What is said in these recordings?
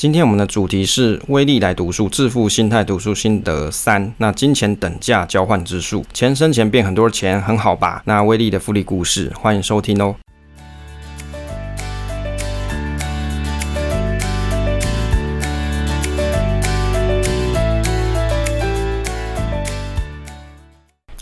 今天我们的主题是威力来读书致富心态读书心得三。那金钱等价交换之术，钱生钱变很多钱，很好吧？那威力的复利故事，欢迎收听哦。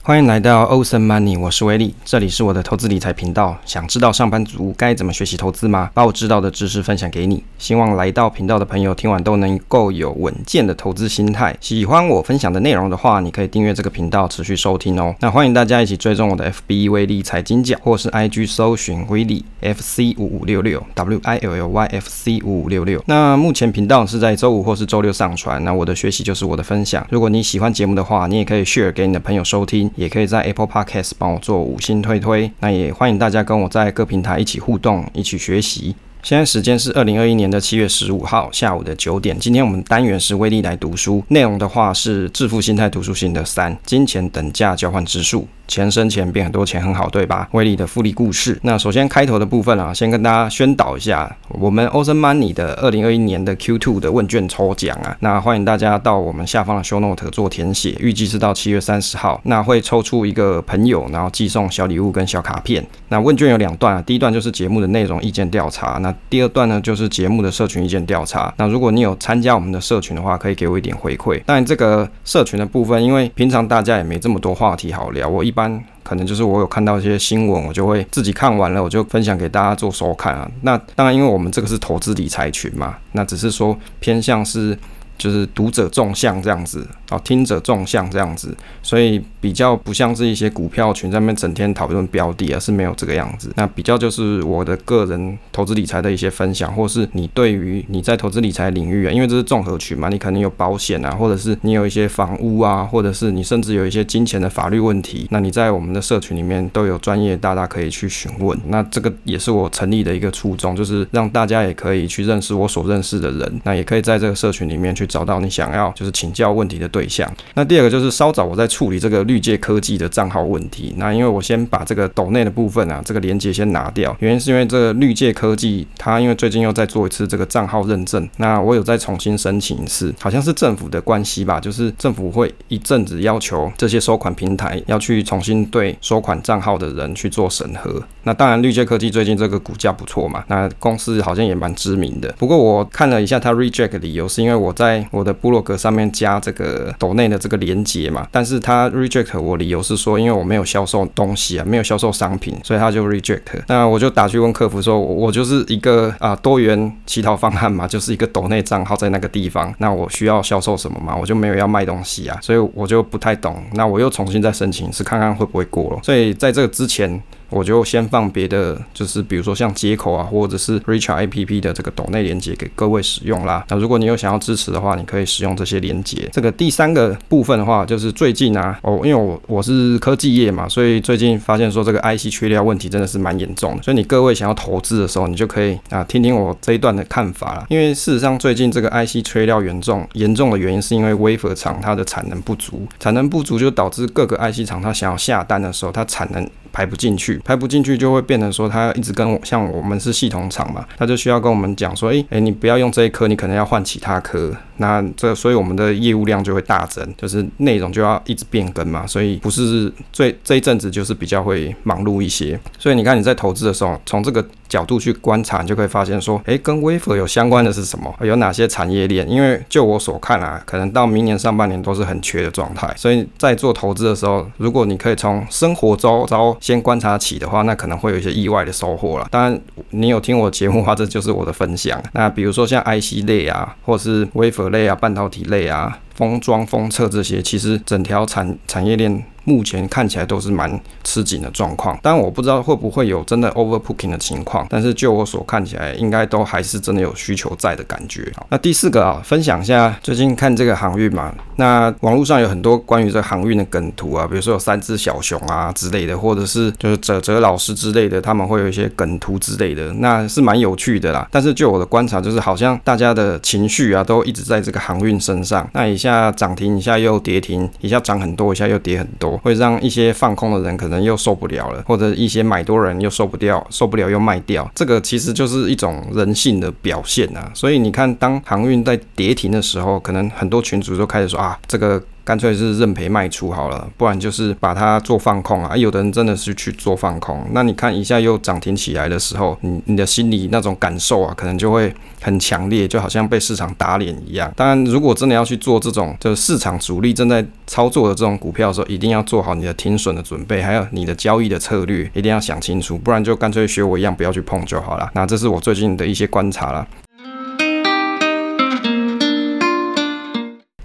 欢迎来到 Awesome Money，我是威力，这里是我的投资理财频道。想知道上班族该怎么学习投资吗？把我知道的知识分享给你。希望来到频道的朋友听完都能够有稳健的投资心态。喜欢我分享的内容的话，你可以订阅这个频道，持续收听哦。那欢迎大家一起追踪我的 FB 威力财经角，或是 IG 搜寻威力 FC 五五六六 W I L L Y F C 五五六六。那目前频道是在周五或是周六上传。那我的学习就是我的分享。如果你喜欢节目的话，你也可以 share 给你的朋友收听。也可以在 Apple Podcast 帮我做五星推推，那也欢迎大家跟我在各平台一起互动，一起学习。现在时间是二零二一年的七月十五号下午的九点。今天我们单元是威力来读书，内容的话是致富心态读书心得三：金钱等价交换之术。钱生钱变很多钱，很好，对吧？威力的复利故事。那首先开头的部分啊，先跟大家宣导一下，我们 Ocean Money 的二零二一年的 Q2 的问卷抽奖啊，那欢迎大家到我们下方的 Show Note 做填写，预计是到七月三十号，那会抽出一个朋友，然后寄送小礼物跟小卡片。那问卷有两段啊，第一段就是节目的内容意见调查，那第二段呢就是节目的社群意见调查。那如果你有参加我们的社群的话，可以给我一点回馈。但这个社群的部分，因为平常大家也没这么多话题好聊，我一般。可能就是我有看到一些新闻，我就会自己看完了，我就分享给大家做收看啊。那当然，因为我们这个是投资理财群嘛，那只是说偏向是。就是读者众向这样子，哦，听者众向这样子，所以比较不像是一些股票群在那整天讨论标的，而是没有这个样子。那比较就是我的个人投资理财的一些分享，或是你对于你在投资理财领域啊，因为这是综合群嘛，你可能有保险啊，或者是你有一些房屋啊，或者是你甚至有一些金钱的法律问题，那你在我们的社群里面都有专业大大可以去询问。那这个也是我成立的一个初衷，就是让大家也可以去认识我所认识的人，那也可以在这个社群里面去。找到你想要就是请教问题的对象。那第二个就是稍早我在处理这个绿界科技的账号问题。那因为我先把这个抖内的部分啊，这个连接先拿掉，原因是因为这个绿界科技它因为最近又在做一次这个账号认证，那我有再重新申请一次，好像是政府的关系吧，就是政府会一阵子要求这些收款平台要去重新对收款账号的人去做审核。那当然绿界科技最近这个股价不错嘛，那公司好像也蛮知名的。不过我看了一下它 reject 理由，是因为我在我的部落格上面加这个抖内的这个连接嘛，但是他 reject 我理由是说，因为我没有销售东西啊，没有销售商品，所以他就 reject。那我就打去问客服说，我就是一个啊多元乞讨方案嘛，就是一个抖内账号在那个地方，那我需要销售什么嘛？我就没有要卖东西啊，所以我就不太懂。那我又重新再申请一次，看看会不会过了。所以在这个之前。我就先放别的，就是比如说像接口啊，或者是 Richart APP 的这个抖内连接给各位使用啦。那如果你有想要支持的话，你可以使用这些连接。这个第三个部分的话，就是最近啊，哦，因为我我是科技业嘛，所以最近发现说这个 IC 缺料问题真的是蛮严重的。所以你各位想要投资的时候，你就可以啊听听我这一段的看法啦。因为事实上最近这个 IC 缺料严重，严重的原因是因为 Wafer 厂它的产能不足，产能不足就导致各个 IC 厂它想要下单的时候，它产能。排不进去，排不进去就会变成说，他一直跟我，像我们是系统厂嘛，他就需要跟我们讲说，诶、欸、诶、你不要用这一颗，你可能要换其他颗。那这所以我们的业务量就会大增，就是内容就要一直变更嘛，所以不是最这一阵子就是比较会忙碌一些。所以你看你在投资的时候，从这个角度去观察，你就可以发现说，诶，跟 Wafer 有相关的是什么？有哪些产业链？因为就我所看啊，可能到明年上半年都是很缺的状态。所以在做投资的时候，如果你可以从生活周遭先观察起的话，那可能会有一些意外的收获了。当然，你有听我节目的话，这就是我的分享。那比如说像 IC 类啊，或是 Wafer 类啊，半导体类啊，封装、封测这些，其实整条产产业链。目前看起来都是蛮吃紧的状况，当然我不知道会不会有真的 overbooking 的情况，但是就我所看起来，应该都还是真的有需求在的感觉。那第四个啊，分享一下最近看这个航运嘛，那网络上有很多关于这航运的梗图啊，比如说有三只小熊啊之类的，或者是就是哲哲老师之类的，他们会有一些梗图之类的，那是蛮有趣的啦。但是就我的观察，就是好像大家的情绪啊，都一直在这个航运身上，那一下涨停，一下又跌停，一下涨很多，一下又跌很多。会让一些放空的人可能又受不了了，或者一些买多人又受不掉，受不了又卖掉，这个其实就是一种人性的表现啊。所以你看，当航运在跌停的时候，可能很多群主就开始说啊，这个。干脆是认赔卖出好了，不然就是把它做放空啊。有的人真的是去做放空，那你看一下又涨停起来的时候，你你的心里那种感受啊，可能就会很强烈，就好像被市场打脸一样。当然，如果真的要去做这种，就是市场主力正在操作的这种股票的时候，一定要做好你的停损的准备，还有你的交易的策略，一定要想清楚，不然就干脆学我一样，不要去碰就好了。那这是我最近的一些观察了。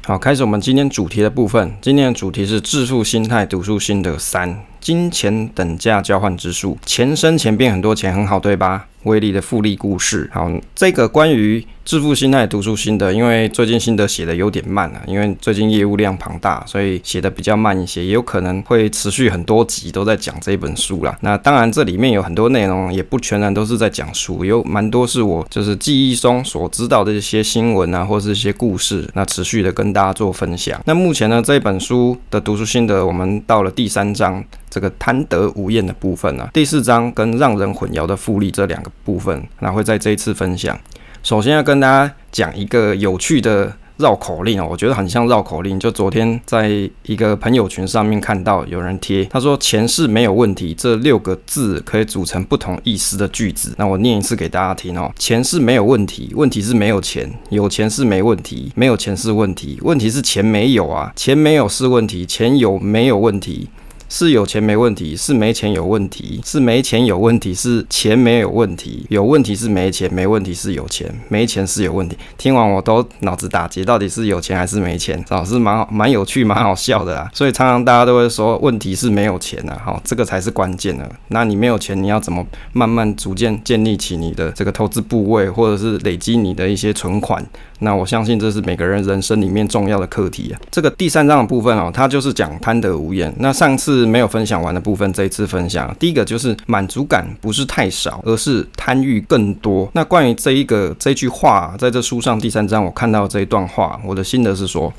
好，开始我们今天主题的部分。今天的主题是致富心态读书心得三：金钱等价交换之术。钱生钱变很多钱，很好，对吧？威力的复利故事。好，这个关于致富心态读书心得，因为最近心得写的有点慢了，因为最近业务量庞大，所以写的比较慢一些，也有可能会持续很多集都在讲这本书啦。那当然，这里面有很多内容，也不全然都是在讲书，有蛮多是我就是记忆中所知道的一些新闻啊，或是一些故事，那持续的跟大家做分享。那目前呢，这本书的读书心得，我们到了第三章，这个贪得无厌的部分啊，第四章跟让人混淆的复利这两个部分，那会在这一次分享。首先要跟大家讲一个有趣的绕口令哦，我觉得很像绕口令。就昨天在一个朋友群上面看到有人贴，他说“钱是没有问题”这六个字可以组成不同意思的句子。那我念一次给大家听哦：“钱是没有问题，问题是没有钱；有钱是没问题，没有钱是问题。问题是钱没有啊，钱没有是问题，钱有没有问题？”是有钱没问题，是没钱有问题，是没钱有问题，是钱没有问题，有问题是没钱，没问题是有钱，没钱是有问题。听完我都脑子打结，到底是有钱还是没钱？老是蛮好，蛮有趣，蛮好笑的啦。所以常常大家都会说，问题是没有钱啊，好，这个才是关键的。那你没有钱，你要怎么慢慢逐渐建立起你的这个投资部位，或者是累积你的一些存款？那我相信这是每个人人生里面重要的课题啊。这个第三章的部分哦，它就是讲贪得无厌。那上次没有分享完的部分，这一次分享。第一个就是满足感不是太少，而是贪欲更多。那关于这一个这句话，在这书上第三章我看到这一段话，我的心得是说，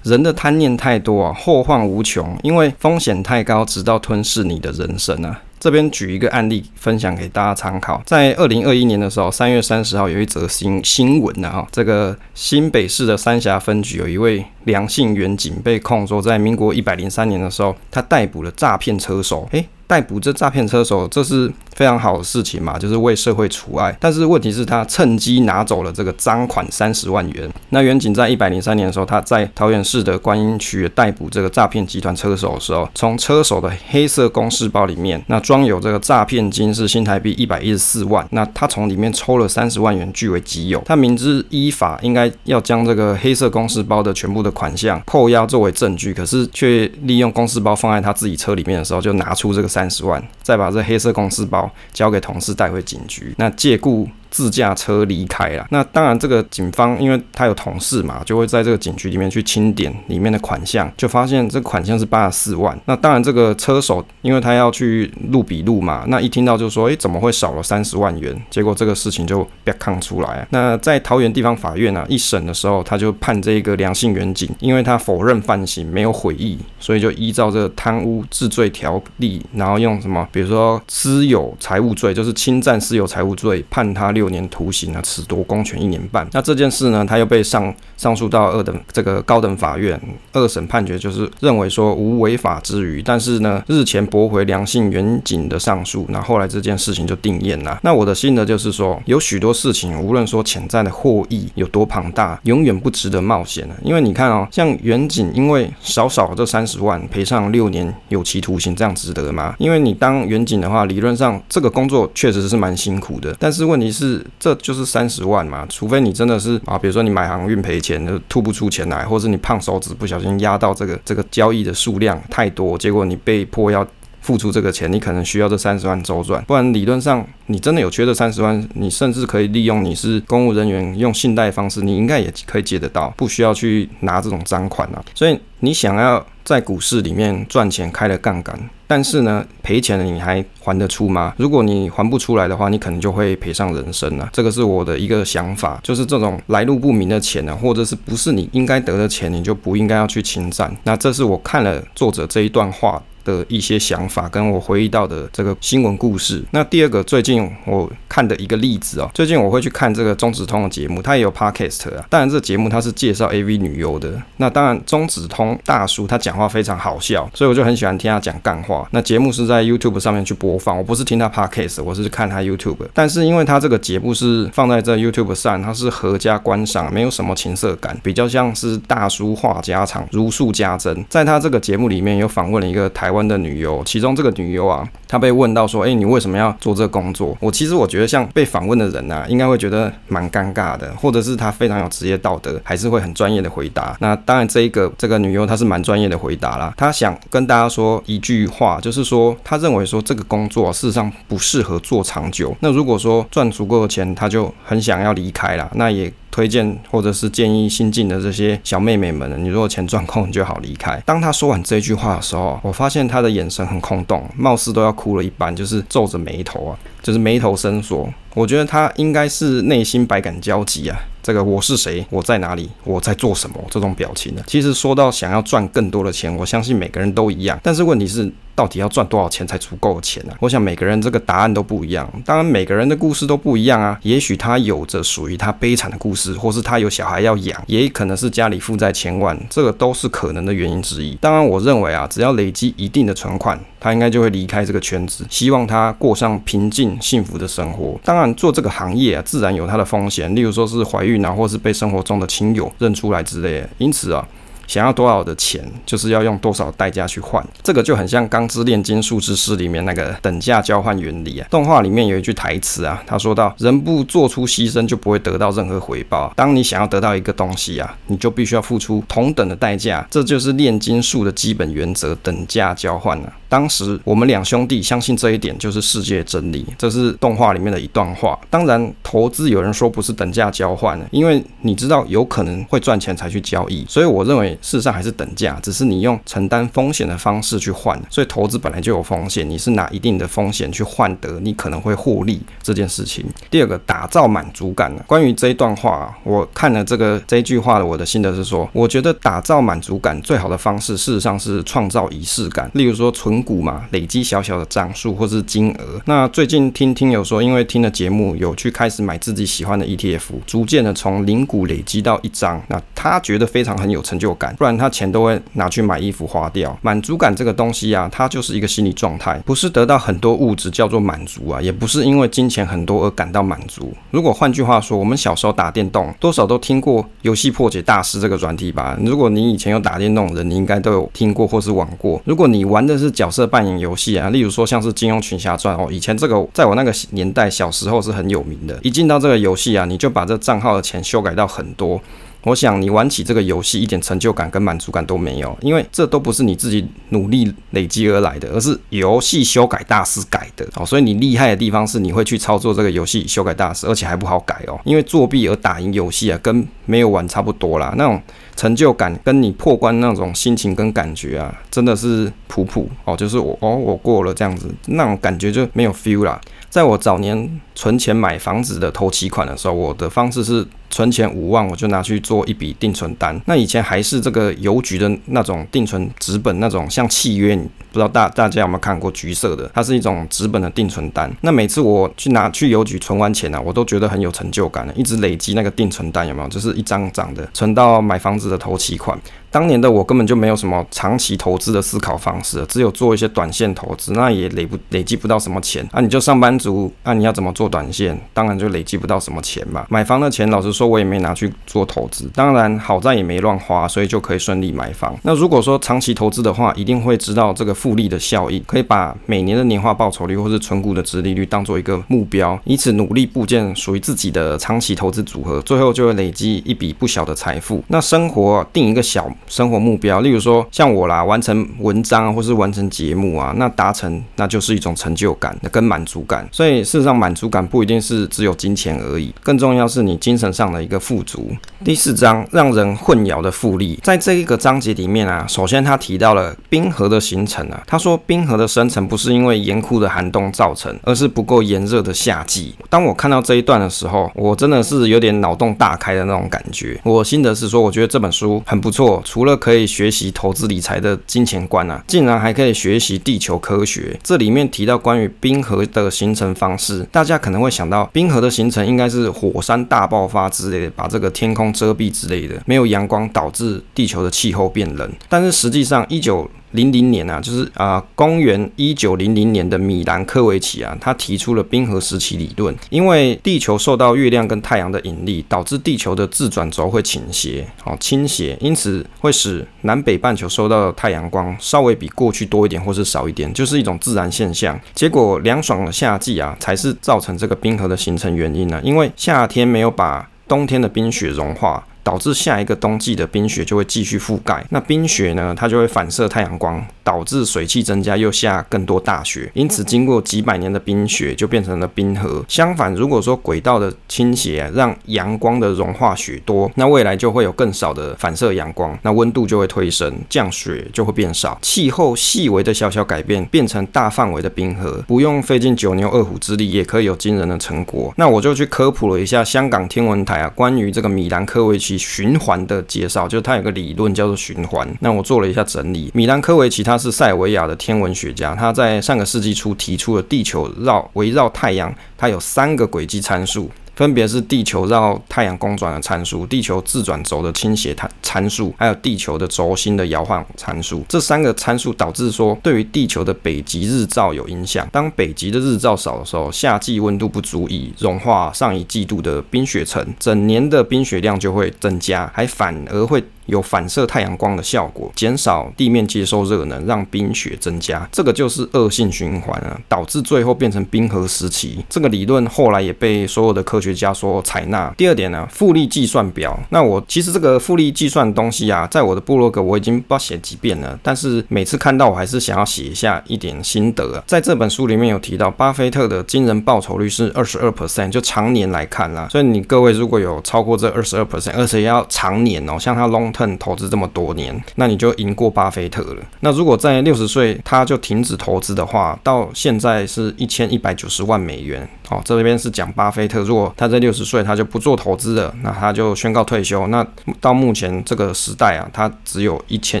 人的贪念太多啊，后患无穷，因为风险太高，直到吞噬你的人生啊。这边举一个案例分享给大家参考，在二零二一年的时候，三月三十号有一则新新闻呢，哈，这个新北市的三峡分局有一位梁姓远景被控说，在民国一百零三年的时候，他逮捕了诈骗车手，诶。逮捕这诈骗车手，这是非常好的事情嘛，就是为社会除害。但是问题是，他趁机拿走了这个赃款三十万元。那远景在一百零三年的时候，他在桃园市的观音区逮捕这个诈骗集团车手的时候，从车手的黑色公事包里面，那装有这个诈骗金是新台币一百一十四万。那他从里面抽了三十万元据为己有。他明知依法应该要将这个黑色公事包的全部的款项扣押作为证据，可是却利用公司包放在他自己车里面的时候，就拿出这个。三十万，再把这黑色公司包交给同事带回警局，那借故。自驾车离开了。那当然，这个警方因为他有同事嘛，就会在这个警局里面去清点里面的款项，就发现这款项是八十四万。那当然，这个车手因为他要去录笔录嘛，那一听到就说：“诶，怎么会少了三十万元？”结果这个事情就被抗出来。那在桃园地方法院啊，一审的时候，他就判这个梁姓员警，因为他否认犯行，没有悔意，所以就依照这个贪污治罪条例，然后用什么，比如说私有财物罪，就是侵占私有财物罪，判他六。六年徒刑啊，褫夺公权一年半。那这件事呢，他又被上上诉到二等这个高等法院，二审判决就是认为说无违法之余，但是呢，日前驳回梁姓员警的上诉，那后来这件事情就定谳了。那我的心得就是说，有许多事情，无论说潜在的获益有多庞大，永远不值得冒险的。因为你看哦，像员警，因为少少这三十万赔上六年有期徒刑，这样值得吗？因为你当员警的话，理论上这个工作确实是蛮辛苦的，但是问题是。这就是三十万嘛，除非你真的是啊，比如说你买航运赔钱，就吐不出钱来，或者是你胖手指不小心压到这个这个交易的数量太多，结果你被迫要付出这个钱，你可能需要这三十万周转，不然理论上你真的有缺这三十万，你甚至可以利用你是公务人员用信贷方式，你应该也可以借得到，不需要去拿这种赃款啊。所以你想要在股市里面赚钱，开了杠杆。但是呢，赔钱了你还还得出吗？如果你还不出来的话，你可能就会赔上人生了。这个是我的一个想法，就是这种来路不明的钱呢，或者是不是你应该得的钱，你就不应该要去侵占。那这是我看了作者这一段话的一些想法，跟我回忆到的这个新闻故事。那第二个，最近我看的一个例子哦，最近我会去看这个中子通的节目，他也有 podcast 啊。当然，这个节目他是介绍 AV 女优的。那当然，中子通大叔他讲话非常好笑，所以我就很喜欢听他讲干话。那节目是在 YouTube 上面去播放，我不是听他 podcast，我是看他 YouTube。但是因为他这个节目是放在这 YouTube 上，他是合家观赏，没有什么情色感，比较像是大叔话家常，如数家珍。在他这个节目里面，有访问了一个台湾。的女优，其中这个女优啊，她被问到说：“哎，你为什么要做这个工作？”我其实我觉得，像被访问的人啊，应该会觉得蛮尴尬的，或者是她非常有职业道德，还是会很专业的回答。那当然，这一个这个女优她是蛮专业的回答啦。她想跟大家说一句话，就是说，她认为说这个工作事实上不适合做长久。那如果说赚足够的钱，她就很想要离开啦。那也。推荐或者是建议新进的这些小妹妹们，你如果钱赚够，你就好离开。当他说完这句话的时候，我发现他的眼神很空洞，貌似都要哭了一般，就是皱着眉头啊，就是眉头深锁。我觉得他应该是内心百感交集啊。这个我是谁？我在哪里？我在做什么？这种表情呢？其实说到想要赚更多的钱，我相信每个人都一样。但是问题是，到底要赚多少钱才足够钱呢？我想每个人这个答案都不一样。当然，每个人的故事都不一样啊。也许他有着属于他悲惨的故事，或是他有小孩要养，也可能是家里负债千万，这个都是可能的原因之一。当然，我认为啊，只要累积一定的存款，他应该就会离开这个圈子，希望他过上平静幸福的生活。当然，做这个行业啊，自然有它的风险，例如说是怀孕。啊或是被生活中的亲友认出来之类的，因此啊。想要多少的钱，就是要用多少代价去换。这个就很像《钢之炼金术之诗》里面那个等价交换原理啊。动画里面有一句台词啊，他说到：“人不做出牺牲，就不会得到任何回报。当你想要得到一个东西啊，你就必须要付出同等的代价。这就是炼金术的基本原则——等价交换啊。当时我们两兄弟相信这一点就是世界真理。这是动画里面的一段话。当然，投资有人说不是等价交换，因为你知道有可能会赚钱才去交易。所以我认为。事实上还是等价，只是你用承担风险的方式去换，所以投资本来就有风险，你是拿一定的风险去换得你可能会获利这件事情。第二个，打造满足感呢？关于这一段话，我看了这个这一句话的，我的心得是说，我觉得打造满足感最好的方式，事实上是创造仪式感，例如说存股嘛，累积小小的张数或是金额。那最近听听友说，因为听了节目，有去开始买自己喜欢的 ETF，逐渐的从零股累积到一张，那他觉得非常很有成就感。不然他钱都会拿去买衣服花掉。满足感这个东西啊，它就是一个心理状态，不是得到很多物质叫做满足啊，也不是因为金钱很多而感到满足。如果换句话说，我们小时候打电动，多少都听过游戏破解大师这个软体吧？如果你以前有打电动的人，你应该都有听过或是玩过。如果你玩的是角角色扮演游戏啊，例如说像是《金庸群侠传》哦，以前这个在我那个年代小时候是很有名的。一进到这个游戏啊，你就把这账号的钱修改到很多。我想你玩起这个游戏一点成就感跟满足感都没有，因为这都不是你自己努力累积而来的，而是游戏修改大师改的哦。所以你厉害的地方是你会去操作这个游戏修改大师，而且还不好改哦。因为作弊而打赢游戏啊，跟没有玩差不多啦。那种成就感跟你破关那种心情跟感觉啊，真的是普普哦。就是我哦，我过了这样子，那种感觉就没有 feel 啦。在我早年存钱买房子的头期款的时候，我的方式是。存钱五万，我就拿去做一笔定存单。那以前还是这个邮局的那种定存纸本，那种像契约，不知道大大家有没有看过橘色的？它是一种纸本的定存单。那每次我去拿去邮局存完钱呢、我都觉得很有成就感，一直累积那个定存单，有没有？就是一张张的存到买房子的头期款。当年的我根本就没有什么长期投资的思考方式，只有做一些短线投资，那也累不累积不到什么钱。啊、你就上班族，那、啊、你要怎么做短线？当然就累积不到什么钱嘛。买房的钱，老实说我也没拿去做投资，当然好在也没乱花，所以就可以顺利买房。那如果说长期投资的话，一定会知道这个复利的效益，可以把每年的年化报酬率或是存股的殖利率当做一个目标，以此努力构建属于自己的长期投资组合，最后就会累积一笔不小的财富。那生活定一个小生活目标，例如说像我啦，完成文章或是完成节目啊，那达成那就是一种成就感跟满足感。所以事实上满足感不一定是只有金钱而已，更重要是你精神上的一个富足。第四章让人混淆的复利，在这一个章节里面啊，首先他提到了冰河的形成啊，他说冰河的生成不是因为严酷的寒冬造成，而是不够炎热的夏季。当我看到这一段的时候，我真的是有点脑洞大开的那种感觉。我心得是说，我觉得这本书很不错，除了可以学习投资理财的金钱观啊，竟然还可以学习地球科学。这里面提到关于冰河的形成方式，大家可能会想到冰河的形成应该是火山大爆发之类的，把这个天空遮蔽之类的，没有阳光导致地球的气候变冷。但是实际上，一九零零年啊，就是啊、公元一九零零年的米兰科维奇啊，他提出了冰河时期理论。因为地球受到月亮跟太阳的引力，导致地球的自转轴会倾斜，哦倾斜，因此会使南北半球受到的太阳光稍微比过去多一点或是少一点，就是一种自然现象。结果凉爽的夏季啊，才是造成这个冰河的形成原因呢、因为夏天没有把冬天的冰雪融化。导致下一个冬季的冰雪就会继续覆盖，那冰雪呢，它就会反射太阳光，导致水汽增加，又下更多大雪。因此，经过几百年的冰雪就变成了冰河。相反，如果说轨道的倾斜，让阳光的融化雪多，那未来就会有更少的反射阳光，那温度就会推升，降雪就会变少，气候细微的小小改变变成大范围的冰河，不用费尽九牛二虎之力也可以有惊人的成果。那我就去科普了一下香港天文台啊，关于这个米兰科维奇。循环的介绍，就是它有个理论叫做循环。那我做了一下整理，米兰科维奇他是塞尔维亚的天文学家，他在上个世纪初提出了地球绕围绕太阳，它有三个轨迹参数。分别是地球绕太阳公转的参数、地球自转轴的倾斜参参数，还有地球的轴心的摇晃参数。这三个参数导致说，对于地球的北极日照有影响。当北极的日照少的时候，夏季温度不足以融化上一季度的冰雪层，整年的冰雪量就会增加，还反而会。有反射太阳光的效果，减少地面接收热能，让冰雪增加，这个就是恶性循环啊，导致最后变成冰河时期。这个理论后来也被所有的科学家所采纳。第二点呢，复利计算表。那我其实这个复利计算东西啊，在我的部落格我已经不写几遍了，但是每次看到我还是想要写一下一点心得啊。在这本书里面有提到，巴菲特的惊人报酬率是二十二 percent，就常年来看啦。所以你各位如果有超过这二十二 percent，而且要常年哦，像他 long。投资这么多年，那你就赢过巴菲特了。那如果在六十岁他就停止投资的话，到现在是一千一百九十万美元。好，这边是讲巴菲特，如果他在六十岁他就不做投资了，那他就宣告退休。那到目前这个时代啊，他只有一千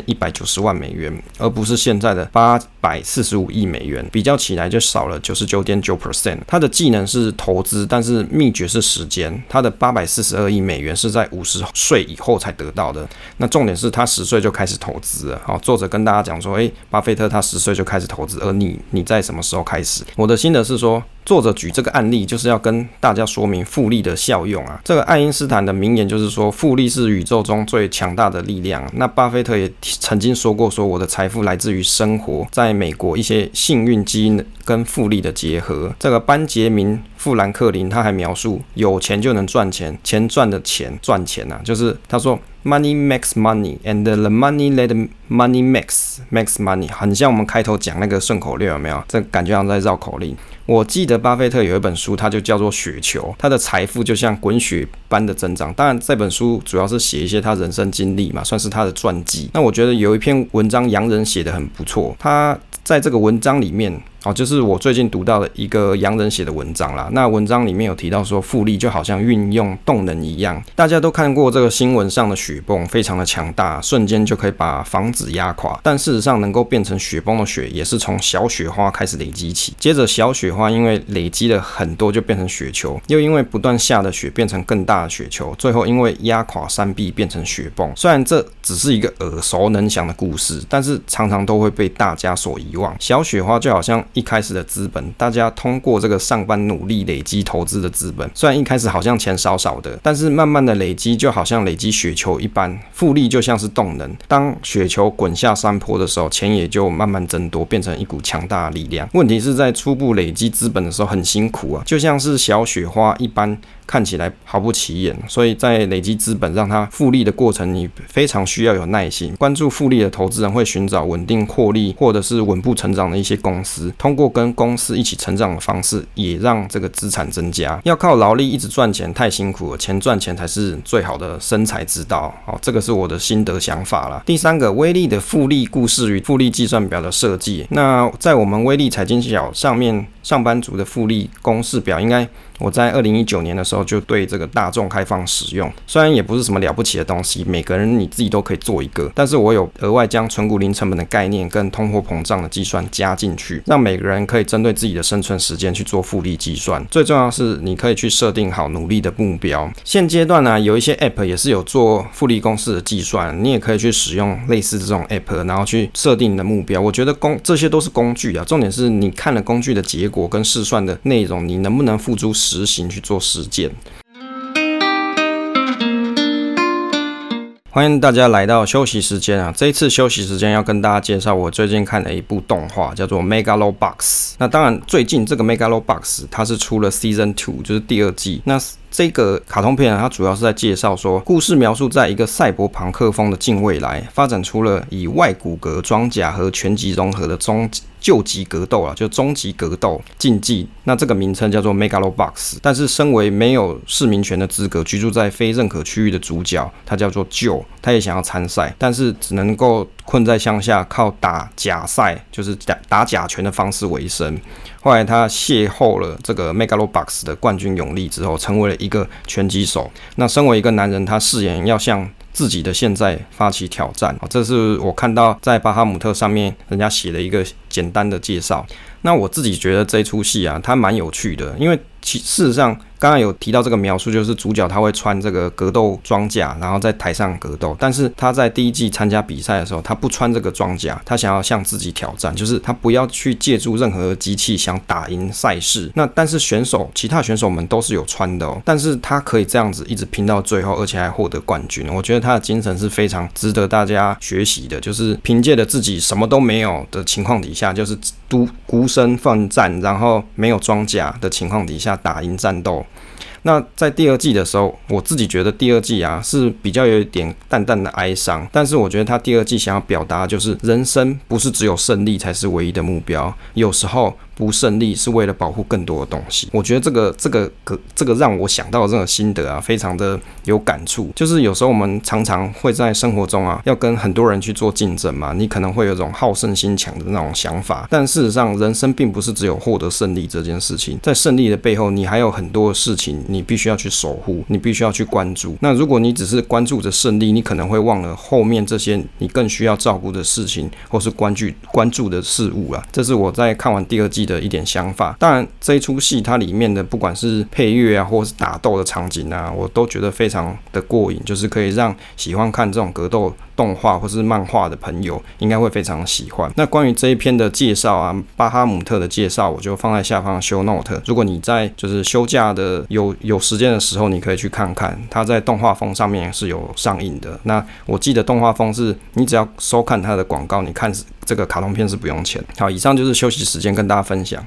一百九十万美元，而不是现在的八百四十五亿美元，比较起来就少了九十九点九 percent。他的技能是投资，但是秘诀是时间。他的八百四十二亿美元是在五十岁以后才得到的。那重点是他十岁就开始投资了。好，作者跟大家讲说，诶，巴菲特他十岁就开始投资，而你你在什么时候开始？我的心得是说。作者举这个案例，就是要跟大家说明复利的效用啊。这个爱因斯坦的名言就是说，复利是宇宙中最强大的力量。那巴菲特也曾经说过，说我的财富来自于生活在美国一些幸运基因跟复利的结合。这个班杰明富兰克林他还描述，有钱就能赚钱，钱赚的钱赚钱啊，就是他说。Money makes money, and the money let money makes makes money，很像我们开头讲那个顺口溜，有没有？这感觉像在绕口令。我记得巴菲特有一本书，它就叫做《雪球》，他的财富就像滚雪般的增长。当然，这本书主要是写一些他人生经历嘛，算是他的传记。那我觉得有一篇文章洋人写的很不错，他在这个文章里面。哦，就是我最近读到的一个洋人写的文章啦。那文章里面有提到说，复利就好像运用动能一样。大家都看过这个新闻上的雪崩，非常的强大，瞬间就可以把房子压垮。但事实上，能够变成雪崩的雪，也是从小雪花开始累积起。接着，小雪花因为累积了很多，就变成雪球，又因为不断下的雪变成更大的雪球，最后因为压垮山壁变成雪崩。虽然这只是一个耳熟能详的故事，但是常常都会被大家所遗忘。小雪花就好像。一开始的资本，大家通过这个上班努力累积投资的资本，虽然一开始好像钱少少的，但是慢慢的累积就好像累积雪球一般，复利就像是动能，当雪球滚下山坡的时候，钱也就慢慢增多，变成一股强大的力量。问题是在初步累积资本的时候很辛苦啊，就像是小雪花一般。看起来毫不起眼，所以在累积资本让它复利的过程，你非常需要有耐心。关注复利的投资人会寻找稳定获利或者是稳步成长的一些公司，通过跟公司一起成长的方式，也让这个资产增加。要靠劳力一直赚钱太辛苦了，钱赚钱才是最好的生财之道。好，这个是我的心得想法啦。第三个，威力的复利故事与复利计算表的设计。那在我们威力财经角上面，上班族的复利公式表应该。我在二零一九年的时候就对这个大众开放使用，虽然也不是什么了不起的东西，每个人你自己都可以做一个，但是我有额外将存股零成本的概念跟通货膨胀的计算加进去，让每个人可以针对自己的生存时间去做复利计算。最重要是，你可以去设定好努力的目标。现阶段呢，有一些 App 也是有做复利公式的计算，你也可以去使用类似这种 App，然后去设定你的目标。我觉得工这些都是工具啊，重点是你看了工具的结果果跟试算的内容，你能不能付诸实行去做实践。欢迎大家来到休息时间啊！这一次休息时间要跟大家介绍我最近看的一部动画，叫做《Megalobox》。那当然，最近这个《Megalobox》它是出了 Season Two，就是第二季。那这个卡通片啊，它主要是在介绍说，故事描述在一个赛博朋克风的近未来，发展出了以外骨骼装甲和拳击融合的终究极格斗啊，就终极格斗竞技。那这个名称叫做 Megalobox。但是身为没有市民权的资格，居住在非认可区域的主角，他叫做旧他也想要参赛，但是只能够困在乡下，靠打假赛，就是打打假拳的方式为生。后来他邂逅了这个 Megalobox 的冠军永利之后，成为了一个拳击手。那身为一个男人，他誓言要向自己的现在发起挑战。这是我看到在巴哈姆特上面人家写了一个简单的介绍。那我自己觉得这出戏啊，它蛮有趣的，因为其事实上。刚刚有提到这个描述，就是主角他会穿这个格斗装甲，然后在台上格斗。但是他在第一季参加比赛的时候，他不穿这个装甲，他想要向自己挑战，就是他不要去借助任何机器想打赢赛事。那但是选手，其他选手们都是有穿的哦，但是他可以这样子一直拼到最后，而且还获得冠军。我觉得他的精神是非常值得大家学习的，就是凭借着自己什么都没有的情况底下，就是独孤身奋战，然后没有装甲的情况底下打赢战斗。那在第二季的时候，我自己觉得第二季啊是比较有一点淡淡的哀伤，但是我觉得他第二季想要表达就是人生不是只有胜利才是唯一的目标，有时候。不胜利是为了保护更多的东西。我觉得这个这个个这个让我想到这个心得啊，非常的有感触。就是有时候我们常常会在生活中啊，要跟很多人去做竞争嘛，你可能会有种好胜心强的那种想法。但事实上，人生并不是只有获得胜利这件事情，在胜利的背后，你还有很多事情你必须要去守护，你必须要去关注。那如果你只是关注着胜利，你可能会忘了后面这些你更需要照顾的事情，或是关注关注的事物啊。这是我在看完第二季的一点想法，当然这一出戏它里面的不管是配乐啊，或是打斗的场景啊，我都觉得非常的过瘾，就是可以让喜欢看这种格斗动画或是漫画的朋友应该会非常喜欢。那关于这一篇的介绍啊，巴哈姆特的介绍，我就放在下方 show note。如果你在就是休假的有有时间的时候，你可以去看看，它在动画风上面是有上映的。那我记得动画风是你只要收看它的广告，你看这个卡通片是不用钱。好，以上就是休息时间跟大家分享。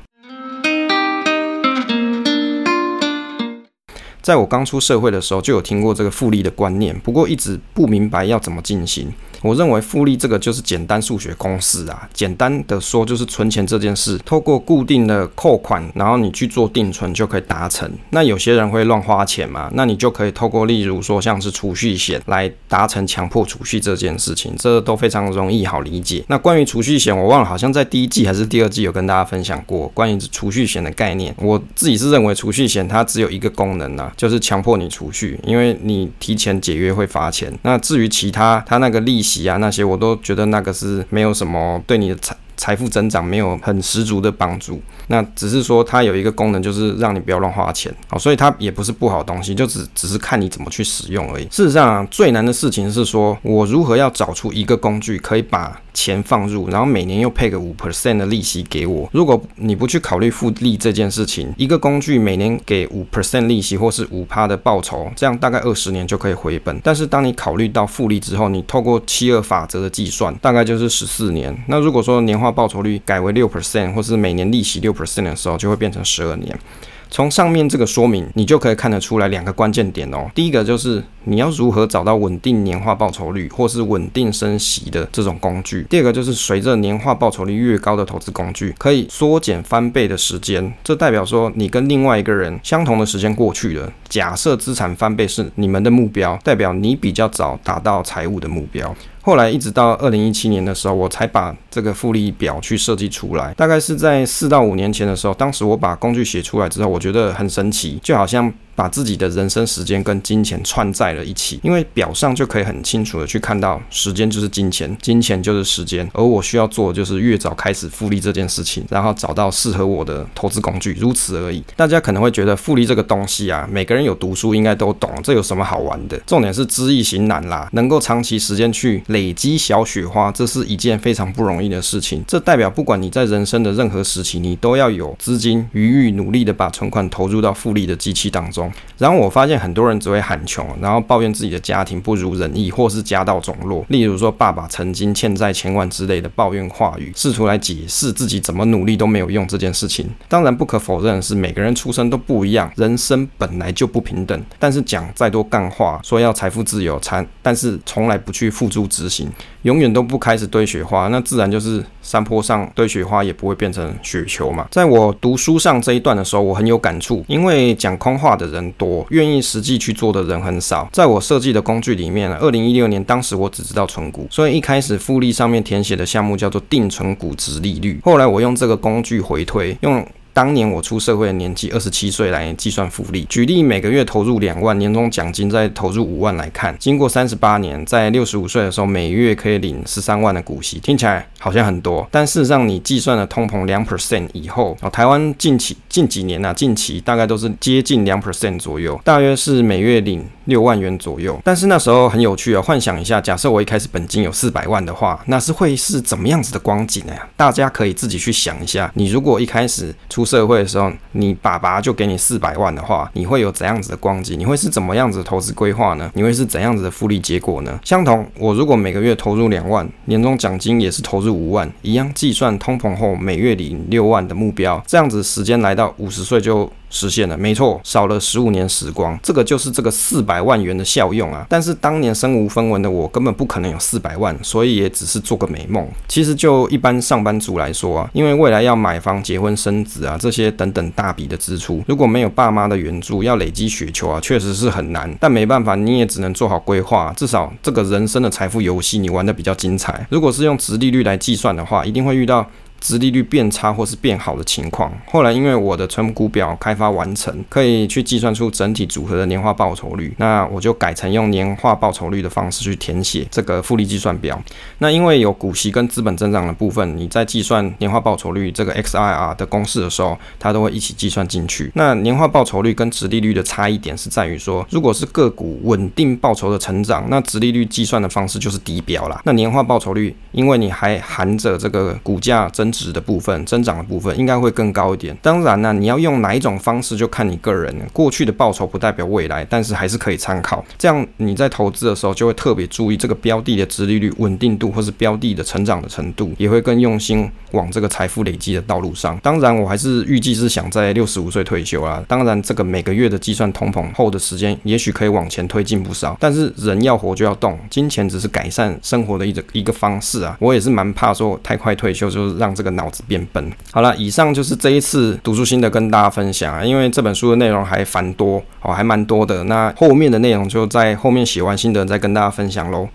在我刚出社会的时候，就有听过这个复利的观念，不过一直不明白要怎么进行。我认为复利这个就是简单数学公式啊，简单的说就是存钱这件事，透过固定的扣款，然后你去做定存就可以达成。那有些人会乱花钱嘛，那你就可以透过例如说像是储蓄险来达成强迫储蓄这件事情，这都非常容易好理解。那关于储蓄险，我忘了好像在第一季还是第二季有跟大家分享过关于储蓄险的概念。我自己是认为储蓄险它只有一个功能啊，就是强迫你储蓄，因为你提前解约会罚钱。那至于其他，他那个利息。啊，那些我都觉得那个是没有什么对你的财财富增长没有很十足的帮助。那只是说它有一个功能，就是让你不要乱花钱，好，所以它也不是不好东西，就只只是看你怎么去使用而已。事实上，最难的事情是说我如何要找出一个工具可以把钱放入，然后每年又配个五 percent 的利息给我。如果你不去考虑复利这件事情，一个工具每年给五 percent 利息或是五趴的报酬，这样大概二十年就可以回本。但是当你考虑到复利之后，你透过七二法则的计算，大概就是十四年。那如果说年化报酬率改为六 percent，或是每年利息六 percent 的时候，就会变成十二年。从上面这个说明，你就可以看得出来两个关键点哦。第一个就是你要如何找到稳定年化报酬率或是稳定升息的这种工具。第二个就是随着年化报酬率越高的投资工具，可以缩减翻倍的时间。这代表说你跟另外一个人相同的时间过去了。假设资产翻倍是你们的目标，代表你比较早达到财务的目标。后来一直到二零一七年的时候，我才把这个复利表去设计出来。大概是在四到五年前的时候，当时我把工具写出来之后，我觉得很神奇，就好像。把自己的人生时间跟金钱串在了一起，因为表上就可以很清楚的去看到，时间就是金钱，金钱就是时间，而我需要做的就是越早开始复利这件事情，然后找到适合我的投资工具，如此而已。大家可能会觉得复利这个东西啊，每个人有读书应该都懂，这有什么好玩的？重点是知易行难啦，能够长期时间去累积小雪花，这是一件非常不容易的事情。这代表不管你在人生的任何时期，你都要有资金余裕，努力的把存款投入到复利的机器当中。然后我发现很多人只会喊穷，然后抱怨自己的家庭不如人意，或是家道中落。例如说，爸爸曾经欠债千万之类的抱怨话语，试图来解释自己怎么努力都没有用这件事情。当然，不可否认的是，每个人出生都不一样，人生本来就不平等。但是讲再多干话，说要财富自由，才但是从来不去付诸执行，永远都不开始堆雪花，那自然就是山坡上堆雪花也不会变成雪球嘛。在我读书上这一段的时候，我很有感触，因为讲空话的人很多。愿意实际去做的人很少。在我设计的工具里面呢，二零一六年当时我只知道存股，所以一开始复利上面填写的项目叫做定存股值利率。后来我用这个工具回推，用。当年我出社会的年纪二十七岁来计算复利，举例每个月投入两万，年终奖金再投入五万来看，经过三十八年，在六十五岁的时候，每月可以领十三万的股息，听起来好像很多，但事实上你计算了通膨两 percent 以后，哦，台湾近期近几年啊，近期大概都是接近两 percent 左右，大约是每月领六万元左右。但是那时候很有趣啊，幻想一下，假设我一开始本金有四百万的话，那是会是怎么样子的光景呢？大家可以自己去想一下，你如果一开始出社会的时候，你爸爸就给你四百万的话，你会有怎样子的光景？你会是怎么样子的投资规划呢？你会是怎样子的复利结果呢？相同，我如果每个月投入两万，年终奖金也是投入五万，一样计算通膨后每月领六万的目标，这样子时间来到五十岁就。实现了，没错，少了十五年时光，这个就是这个四百万元的效用啊。但是当年身无分文的我，根本不可能有四百万，所以也只是做个美梦。其实就一般上班族来说啊，因为未来要买房、结婚、生子啊这些等等大笔的支出，如果没有爸妈的援助，要累积雪球啊，确实是很难。但没办法，你也只能做好规划，至少这个人生的财富游戏你玩得比较精彩。如果是用直利率来计算的话，一定会遇到。殖利率变差或是变好的情况，后来因为我的存股表开发完成，可以去计算出整体组合的年化报酬率，那我就改成用年化报酬率的方式去填写这个复利计算表。那因为有股息跟资本增长的部分，你在计算年化报酬率这个 XIR 的公式的时候，它都会一起计算进去。那年化报酬率跟殖利率的差异点是在于说，如果是个股稳定报酬的成长，那殖利率计算的方式就是底表啦。那年化报酬率，因为你还含着这个股价增值的部分，增长的部分应该会更高一点。当然呢，你要用哪一种方式就看你个人。过去的报酬不代表未来，但是还是可以参考。这样你在投资的时候就会特别注意这个标的的殖利率稳定度，或是标的的成长的程度，也会更用心往这个财富累积的道路上。当然，我还是预计是想在六十五岁退休啦。当然，这个每个月的计算通膨后的时间，也许可以往前推进不少。但是人要活就要动，金钱只是改善生活的一个一个方式啊。我也是蛮怕说太快退休，就是让这个脑子。变笨。好了，以上就是这一次读书心得跟大家分享啊，因为这本书的内容还繁多哦，还蛮多的。那后面的内容就在后面写完心得再跟大家分享喽。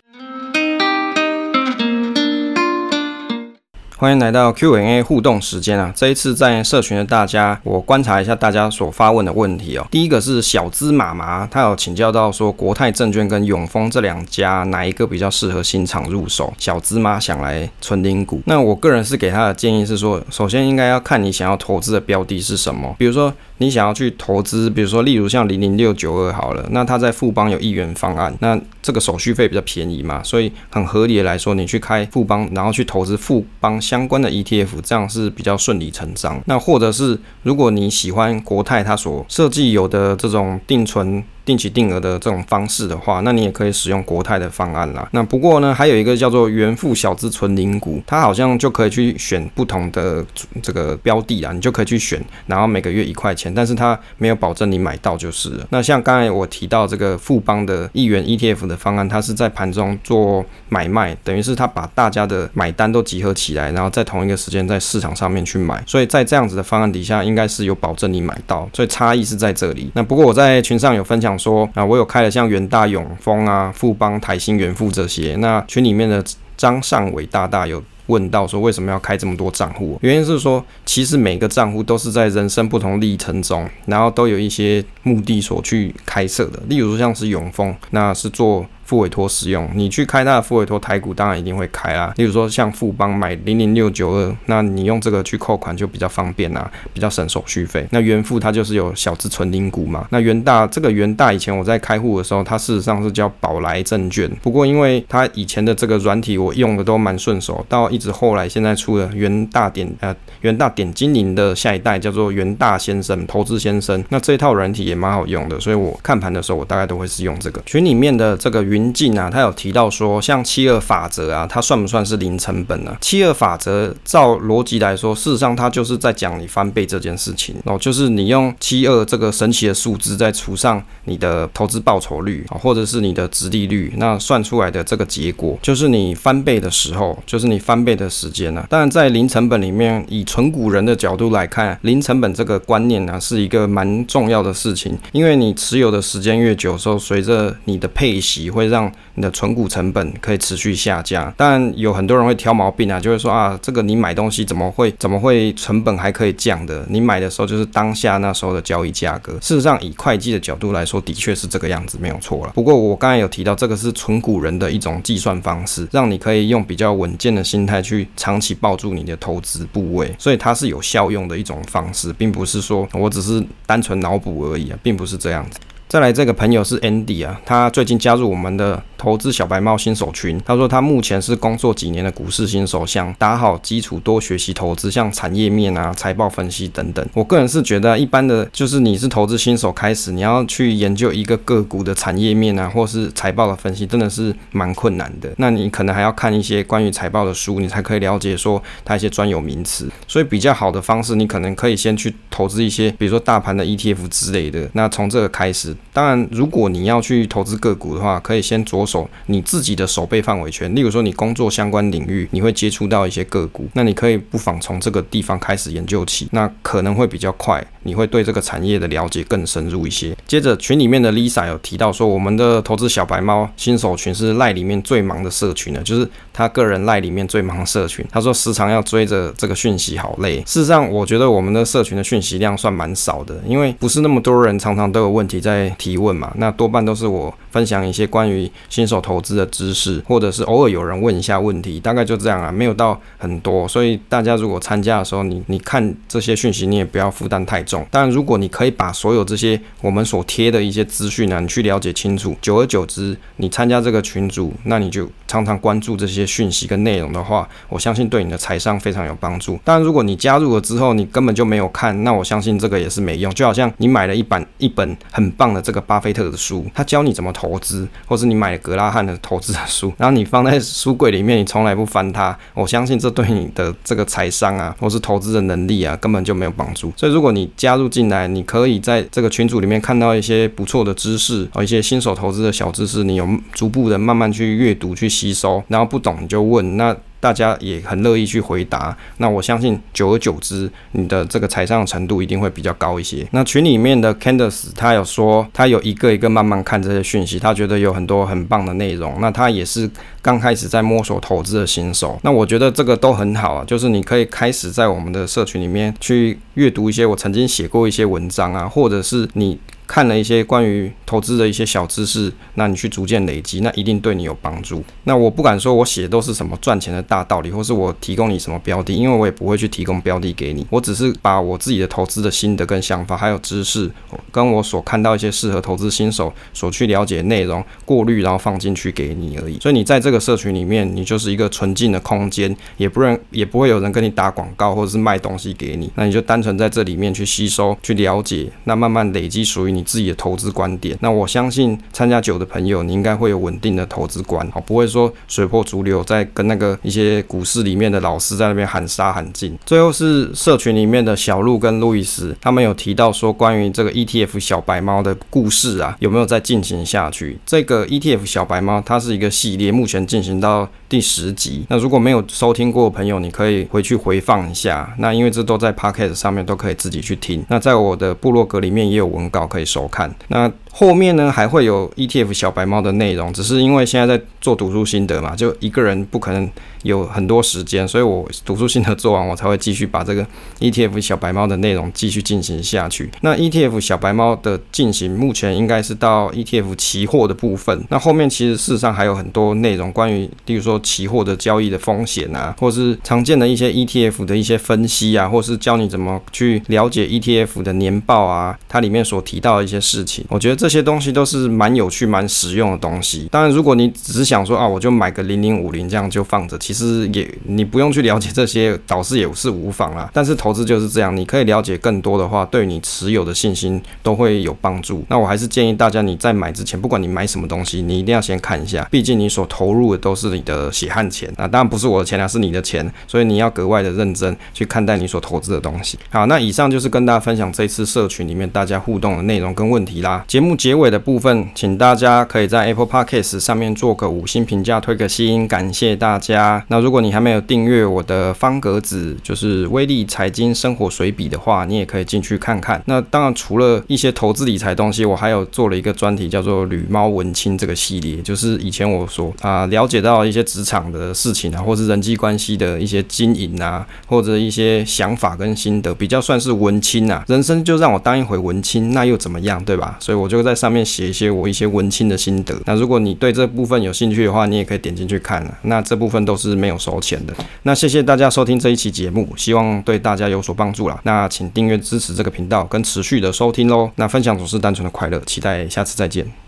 欢迎来到 Q&A 互动时间啊！这一次在社群的大家，我观察一下大家所发问的问题哦。第一个是小资妈妈，她有请教到说，国泰证券跟永丰这两家哪一个比较适合新厂入手？小资妈想来存零股，那我个人是给她的建议是说，首先应该要看你想要投资的标的是什么，比如说。你想要去投资，比如说，例如像零零六九二好了，那它在富邦有一元方案，那这个手续费比较便宜嘛，所以很合理的来说，你去开富邦，然后去投资富邦相关的 ETF，这样是比较顺理成章。那或者是如果你喜欢国泰它所设计有的这种定存。定期定额的这种方式的话，那你也可以使用国泰的方案啦。那不过呢，还有一个叫做元富小资存零股，它好像就可以去选不同的这个标的啦，你就可以去选，然后每个月一块钱，但是它没有保证你买到就是了。那像刚才我提到这个富邦的一元 ETF 的方案，它是在盘中做买卖，等于是它把大家的买单都集合起来，然后在同一个时间在市场上面去买，所以在这样子的方案底下，应该是有保证你买到，所以差异是在这里。那不过我在群上有分享。说啊，我有开了像元大、永丰啊、富邦、台新、元富这些。那群里面的张尚伟大大有问到说，为什么要开这么多账户？原因是说，其实每个账户都是在人生不同历程中，然后都有一些目的所去开设的。例如说，像是永丰，那是做。复委托使用，你去开它的复委托台股，当然一定会开啦。例如说像富邦买零零六九二，那你用这个去扣款就比较方便啦，比较省手续费。那元富它就是有小资存零股嘛。那元大这个元大以前我在开户的时候，它事实上是叫宝来证券，不过因为它以前的这个软体我用的都蛮顺手，到一直后来现在出了元大点呃元大点精灵的下一代叫做元大先生投资先生，那这一套软体也蛮好用的，所以我看盘的时候我大概都会是用这个群里面的这个。云静啊，他有提到说，像七二法则啊，它算不算是零成本呢、七二法则照逻辑来说，事实上它就是在讲你翻倍这件事情哦，就是你用七二这个神奇的数字，再除上你的投资报酬率啊，或者是你的殖利率，那算出来的这个结果，就是你翻倍的时候，就是你翻倍的时间呢、啊。当然，在零成本里面，以纯股人的角度来看，零成本这个观念呢、是一个蛮重要的事情，因为你持有的时间越久的时候，随着你的配息会。会让你的存股成本可以持续下降，但有很多人会挑毛病啊，就会说啊，这个你买东西怎么会怎么会成本还可以降的？你买的时候就是当下那时候的交易价格。事实上，以会计的角度来说，的确是这个样子，没有错了。不过我刚才有提到，这个是存股人的一种计算方式，让你可以用比较稳健的心态去长期抱住你的投资部位，所以它是有效用的一种方式，并不是说我只是单纯脑补而已啊，并不是这样子。再来这个朋友是 Andy 啊，他最近加入我们的投资小白猫新手群。他说他目前是工作几年的股市新手，想打好基础，多学习投资，像产业面啊、财报分析等等。我个人是觉得，一般的就是你是投资新手开始，你要去研究一个个股的产业面啊，或是财报的分析，真的是蛮困难的。那你可能还要看一些关于财报的书，你才可以了解说它一些专有名词。所以比较好的方式，你可能可以先去投资一些，比如说大盘的 ETF 之类的。那从这个开始。当然，如果你要去投资个股的话，可以先着手你自己的手背范围圈。例如说，你工作相关领域，你会接触到一些个股，那你可以不妨从这个地方开始研究起，那可能会比较快，你会对这个产业的了解更深入一些。接着，群里面的 Lisa 有提到说，我们的投资小白猫新手群是赖里面最忙的社群了，就是他个人赖里面最忙的社群。他说时常要追着这个讯息，好累。事实上，我觉得我们的社群的讯息量算蛮少的，因为不是那么多人常常都有问题在。提问嘛，那多半都是我分享一些关于新手投资的知识，或者是偶尔有人问一下问题，大概就这样啊，没有到很多。所以大家如果参加的时候，你你看这些讯息，你也不要负担太重。当然，如果你可以把所有这些我们所贴的一些资讯呢，你去了解清楚，久而久之，你参加这个群组，那你就常常关注这些讯息跟内容的话，我相信对你的财商非常有帮助。当然，如果你加入了之后，你根本就没有看，那我相信这个也是没用。就好像你买了一本一本很棒的。这个巴菲特的书，他教你怎么投投资，或是你买格拉汉的投资的书，然后你放在书柜里面，你从来不翻它，我相信这对你的这个财商啊，或是投资的能力啊，根本就没有帮助。所以，如果你加入进来，你可以在这个群组里面看到一些不错的知识，哦一些新手投资的小知识，你有逐步的慢慢去阅读、去吸收，然后不懂你就问那。大家也很乐意去回答。那我相信，久而久之，你的这个财商程度一定会比较高一些。那群里面的 Candace 他有说，他有一个一个慢慢看这些讯息，他觉得有很多很棒的内容。那他也是刚开始在摸索投资的新手。那我觉得这个都很好啊，就是你可以开始在我们的社群里面去阅读一些我曾经写过一些文章啊，或者是你。看了一些关于投资的一些小知识，那你去逐渐累积，那一定对你有帮助。那我不敢说我写的都是什么赚钱的大道理，或是我提供你什么标的，因为我也不会去提供标的给你。我只是把我自己的投资的心得跟想法，还有知识，跟我所看到一些适合投资新手所去了解内容，过滤然后放进去给你而已。所以你在这个个社群里面，你就是一个纯净的空间，也不认也不会有人跟你打广告或者是卖东西给你。那你就单纯在这里面去吸收、去了解，那慢慢累积属于你自己的投资观点，那我相信参加久的朋友，你应该会有稳定的投资观，好，不会说随波逐流，在跟那个一些股市里面的老师在那边喊杀喊进。最后是社群里面的小路跟路易斯，他们有提到说关于这个 ETF 小白猫的故事啊，有没有再进行下去？这个 ETF 小白猫它是一个系列，目前进行到第十集。那如果没有收听过的朋友，你可以回去回放一下。那因为这都在 Podcast 上面都可以自己去听。那在我的部落格里面也有文稿可以收看。那后面呢，还会有 ETF 小白猫的内容，只是因为现在在做读书心得嘛，就一个人不可能有很多时间，所以我读书心得做完，我才会继续把这个 ETF 小白猫的内容继续进行下去。那 ETF 小白猫的进行，目前应该是到 ETF 期货的部分。那后面其实事实上还有很多内容，关于例如说期货的交易的风险啊，或是常见的一些 ETF 的一些分析啊，或是教你怎么去了解 ETF 的年报啊，它里面所提到的一些事情，我觉得这些东西都是蛮有趣、蛮实用的东西。当然，如果你只是想说啊，我就买个零零五零这样就放着，其实也你不用去了解这些，导师也是无妨啦。但是投资就是这样，你可以了解更多的话，对你持有的信心都会有帮助。那我还是建议大家，你在买之前，不管你买什么东西，你一定要先看一下，毕竟你所投入的都是你的血汗钱啊，当然不是我的钱啊，是你的钱，所以你要格外的认真去看待你所投资的东西。好，那以上就是跟大家分享这次社群里面大家互动的内容跟问题啦。节目结尾的部分，请大家可以在 Apple Podcast 上面做个五星评价，推个心，感谢大家。那如果你还没有订阅我的方格子，就是威利财经生活随笔的话，你也可以进去看看。那当然，除了一些投资理财东西，我还有做了一个专题，叫做“旅猫文青”这个系列，就是以前我所啊、了解到一些职场的事情啊，或是人际关系的一些经营啊，或者一些想法跟心得，比较算是文青啊。人生就让我当一回文青，那又怎么样，对吧？所以我就在上面写一些我一些文青的心得。那如果你对这部分有兴趣的话，你也可以点进去看了。那这部分都是没有收钱的。那谢谢大家收听这一期节目，希望对大家有所帮助啦。那请订阅支持这个频道，跟持续的收听喽。那分享总是单纯的快乐，期待下次再见。